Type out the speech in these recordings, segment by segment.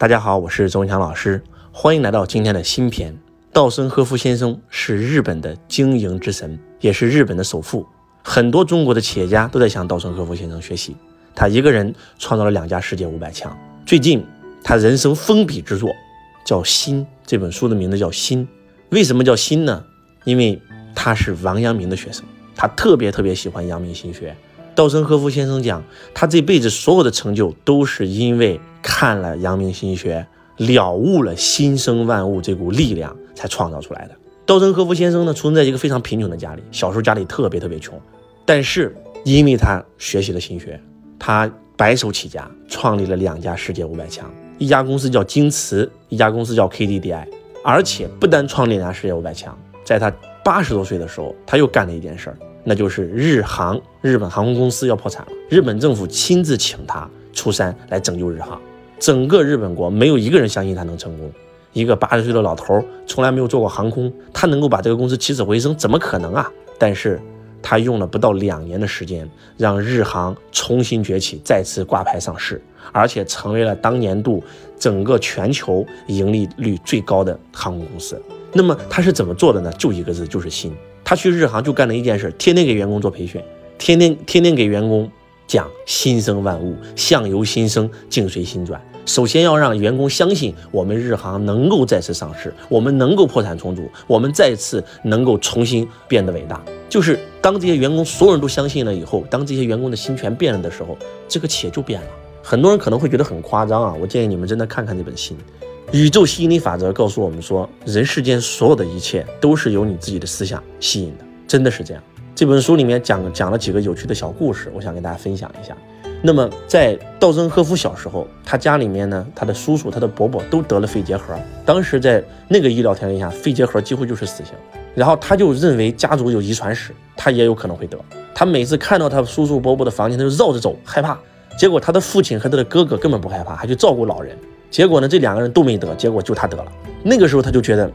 大家好，我是周文强老师，欢迎来到今天的新篇。稻盛和夫先生是日本的经营之神，也是日本的首富。很多中国的企业家都在向稻盛和夫先生学习。他一个人创造了两家世界五百强。最近他人生封笔之作叫《心》，这本书的名字叫《心》。为什么叫心呢？因为他是王阳明的学生，他特别特别喜欢阳明心学。稻盛和夫先生讲，他这辈子所有的成就都是因为看了阳明心学，了悟了心生万物这股力量才创造出来的。稻盛和夫先生呢，出生在一个非常贫穷的家里，小时候家里特别特别穷，但是因为他学习了心学，他白手起家，创立了两家世界五百强，一家公司叫京瓷，一家公司叫 KDDI，而且不单创立两家世界五百强，在他八十多岁的时候，他又干了一件事儿。那就是日航，日本航空公司要破产了。日本政府亲自请他出山来拯救日航。整个日本国没有一个人相信他能成功。一个八十岁的老头，从来没有做过航空，他能够把这个公司起死回生，怎么可能啊？但是，他用了不到两年的时间，让日航重新崛起，再次挂牌上市，而且成为了当年度整个全球盈利率最高的航空公司。那么他是怎么做的呢？就一个字，就是心。他去日航就干了一件事，天天给员工做培训，天天天天给员工讲心生万物，相由心生，境随心转。首先要让员工相信我们日航能够再次上市，我们能够破产重组，我们再次能够重新变得伟大。就是当这些员工所有人都相信了以后，当这些员工的心全变了的时候，这个企业就变了。很多人可能会觉得很夸张啊，我建议你们真的看看这本心。宇宙吸引力法则告诉我们说，人世间所有的一切都是由你自己的思想吸引的，真的是这样。这本书里面讲讲了几个有趣的小故事，我想跟大家分享一下。那么，在稻盛和夫小时候，他家里面呢，他的叔叔、他的伯伯都得了肺结核，当时在那个医疗条件下，肺结核几乎就是死刑。然后他就认为家族有遗传史，他也有可能会得。他每次看到他叔叔伯伯的房间，他就绕着走，害怕。结果他的父亲和他的哥哥根本不害怕，还去照顾老人。结果呢，这两个人都没得，结果就他得了。那个时候他就觉得，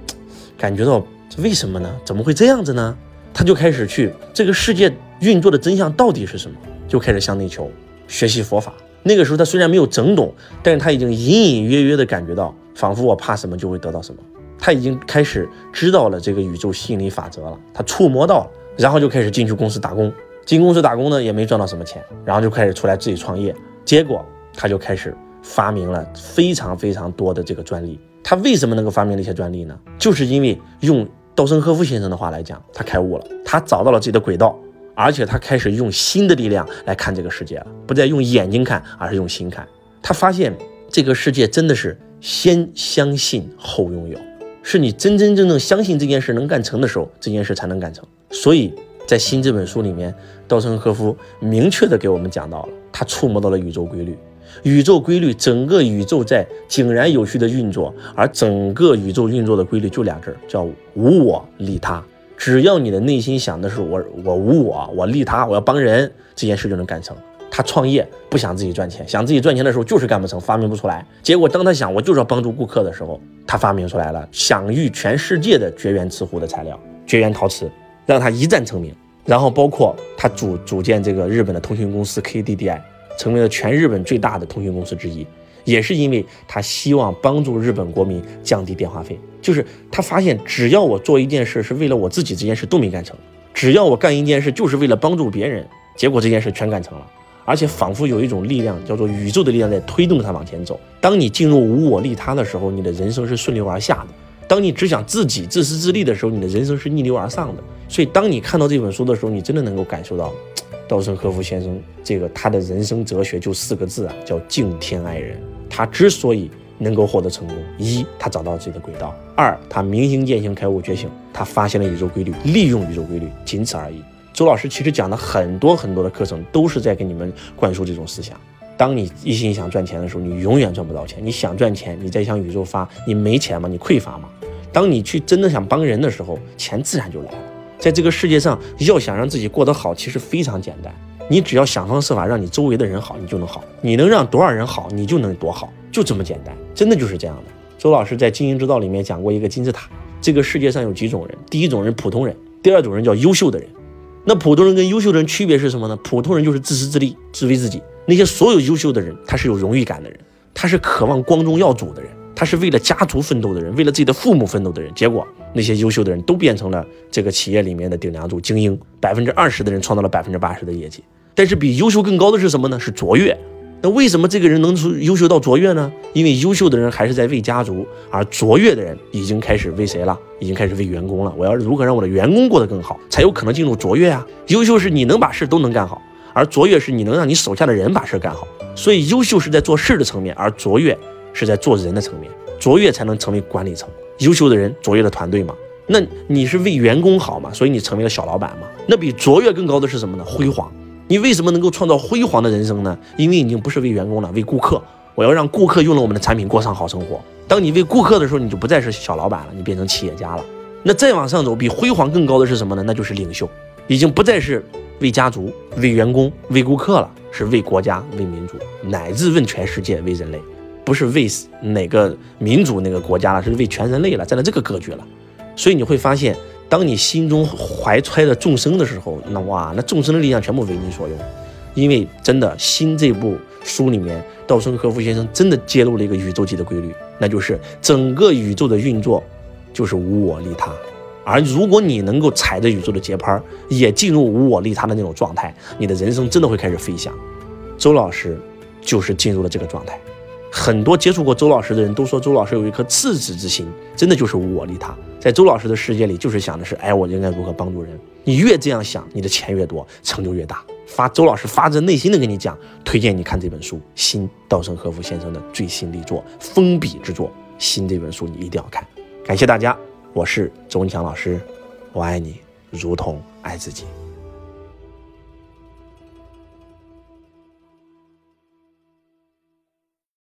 感觉到为什么呢？怎么会这样子呢？他就开始去这个世界运作的真相到底是什么？就开始向内求，学习佛法。那个时候他虽然没有整懂，但是他已经隐隐约约的感觉到，仿佛我怕什么就会得到什么。他已经开始知道了这个宇宙吸引力法则了，他触摸到了，然后就开始进去公司打工。进公司打工呢，也没赚到什么钱，然后就开始出来自己创业。结果他就开始。发明了非常非常多的这个专利，他为什么能够发明这些专利呢？就是因为用稻盛和夫先生的话来讲，他开悟了，他找到了自己的轨道，而且他开始用新的力量来看这个世界了，不再用眼睛看，而是用心看。他发现这个世界真的是先相信后拥有，是你真真正正相信这件事能干成的时候，这件事才能干成。所以在《新》这本书里面，稻盛和夫明确的给我们讲到了，他触摸到了宇宙规律。宇宙规律，整个宇宙在井然有序的运作，而整个宇宙运作的规律就俩字，叫无我利他。只要你的内心想的是我，我无我，我利他，我要帮人，这件事就能干成。他创业不想自己赚钱，想自己赚钱的时候就是干不成，发明不出来。结果当他想我就是要帮助顾客的时候，他发明出来了享誉全世界的绝缘瓷壶的材料，绝缘陶瓷，让他一战成名。然后包括他组组建这个日本的通讯公司 KDDI。成为了全日本最大的通讯公司之一，也是因为他希望帮助日本国民降低电话费。就是他发现，只要我做一件事是为了我自己，这件事都没干成；只要我干一件事就是为了帮助别人，结果这件事全干成了。而且仿佛有一种力量，叫做宇宙的力量在推动他往前走。当你进入无我利他的时候，你的人生是顺流而下的；当你只想自己自私自利的时候，你的人生是逆流而上的。所以，当你看到这本书的时候，你真的能够感受到。稻盛和夫先生，这个他的人生哲学就四个字啊，叫敬天爱人。他之所以能够获得成功，一他找到自己的轨道，二他明心见性开悟觉醒，他发现了宇宙规律，利用宇宙规律，仅此而已。周老师其实讲的很多很多的课程，都是在给你们灌输这种思想。当你一心想赚钱的时候，你永远赚不到钱。你想赚钱，你再向宇宙发，你没钱吗？你匮乏吗？当你去真的想帮人的时候，钱自然就来了。在这个世界上，要想让自己过得好，其实非常简单。你只要想方设法让你周围的人好，你就能好。你能让多少人好，你就能多好，就这么简单。真的就是这样的。周老师在经营之道里面讲过一个金字塔。这个世界上有几种人？第一种人普通人，第二种人叫优秀的人。那普通人跟优秀的人区别是什么呢？普通人就是自私自利，只为自己。那些所有优秀的人，他是有荣誉感的人。他是渴望光宗耀祖的人，他是为了家族奋斗的人，为了自己的父母奋斗的人。结果那些优秀的人都变成了这个企业里面的顶梁柱、精英，百分之二十的人创造了百分之八十的业绩。但是比优秀更高的是什么呢？是卓越。那为什么这个人能从优秀到卓越呢？因为优秀的人还是在为家族，而卓越的人已经开始为谁了？已经开始为员工了。我要如何让我的员工过得更好，才有可能进入卓越啊？优秀是你能把事都能干好，而卓越是你能让你手下的人把事干好。所以优秀是在做事的层面，而卓越是在做人的层面。卓越才能成为管理层，优秀的人，卓越的团队嘛。那你是为员工好嘛？所以你成为了小老板嘛？那比卓越更高的是什么呢？辉煌。你为什么能够创造辉煌的人生呢？因为已经不是为员工了，为顾客。我要让顾客用了我们的产品过上好生活。当你为顾客的时候，你就不再是小老板了，你变成企业家了。那再往上走，比辉煌更高的是什么呢？那就是领袖，已经不再是为家族、为员工、为顾客了，是为国家、为民族，乃至问全世界、为人类，不是为哪个民族、哪个国家了，是为全人类了，站在这个格局了。所以你会发现。当你心中怀揣着众生的时候，那哇，那众生的力量全部为你所用。因为真的，《心》这部书里面，稻盛和夫先生真的揭露了一个宇宙级的规律，那就是整个宇宙的运作就是无我利他。而如果你能够踩着宇宙的节拍，也进入无我利他的那种状态，你的人生真的会开始飞翔。周老师就是进入了这个状态。很多接触过周老师的人都说，周老师有一颗赤子之心，真的就是我利他。在周老师的世界里，就是想的是，哎，我应该如何帮助人？你越这样想，你的钱越多，成就越大。发周老师发自内心的跟你讲，推荐你看这本书《新稻盛和夫先生的最新力作，封笔之作《新》这本书，你一定要看。感谢大家，我是周文强老师，我爱你如同爱自己。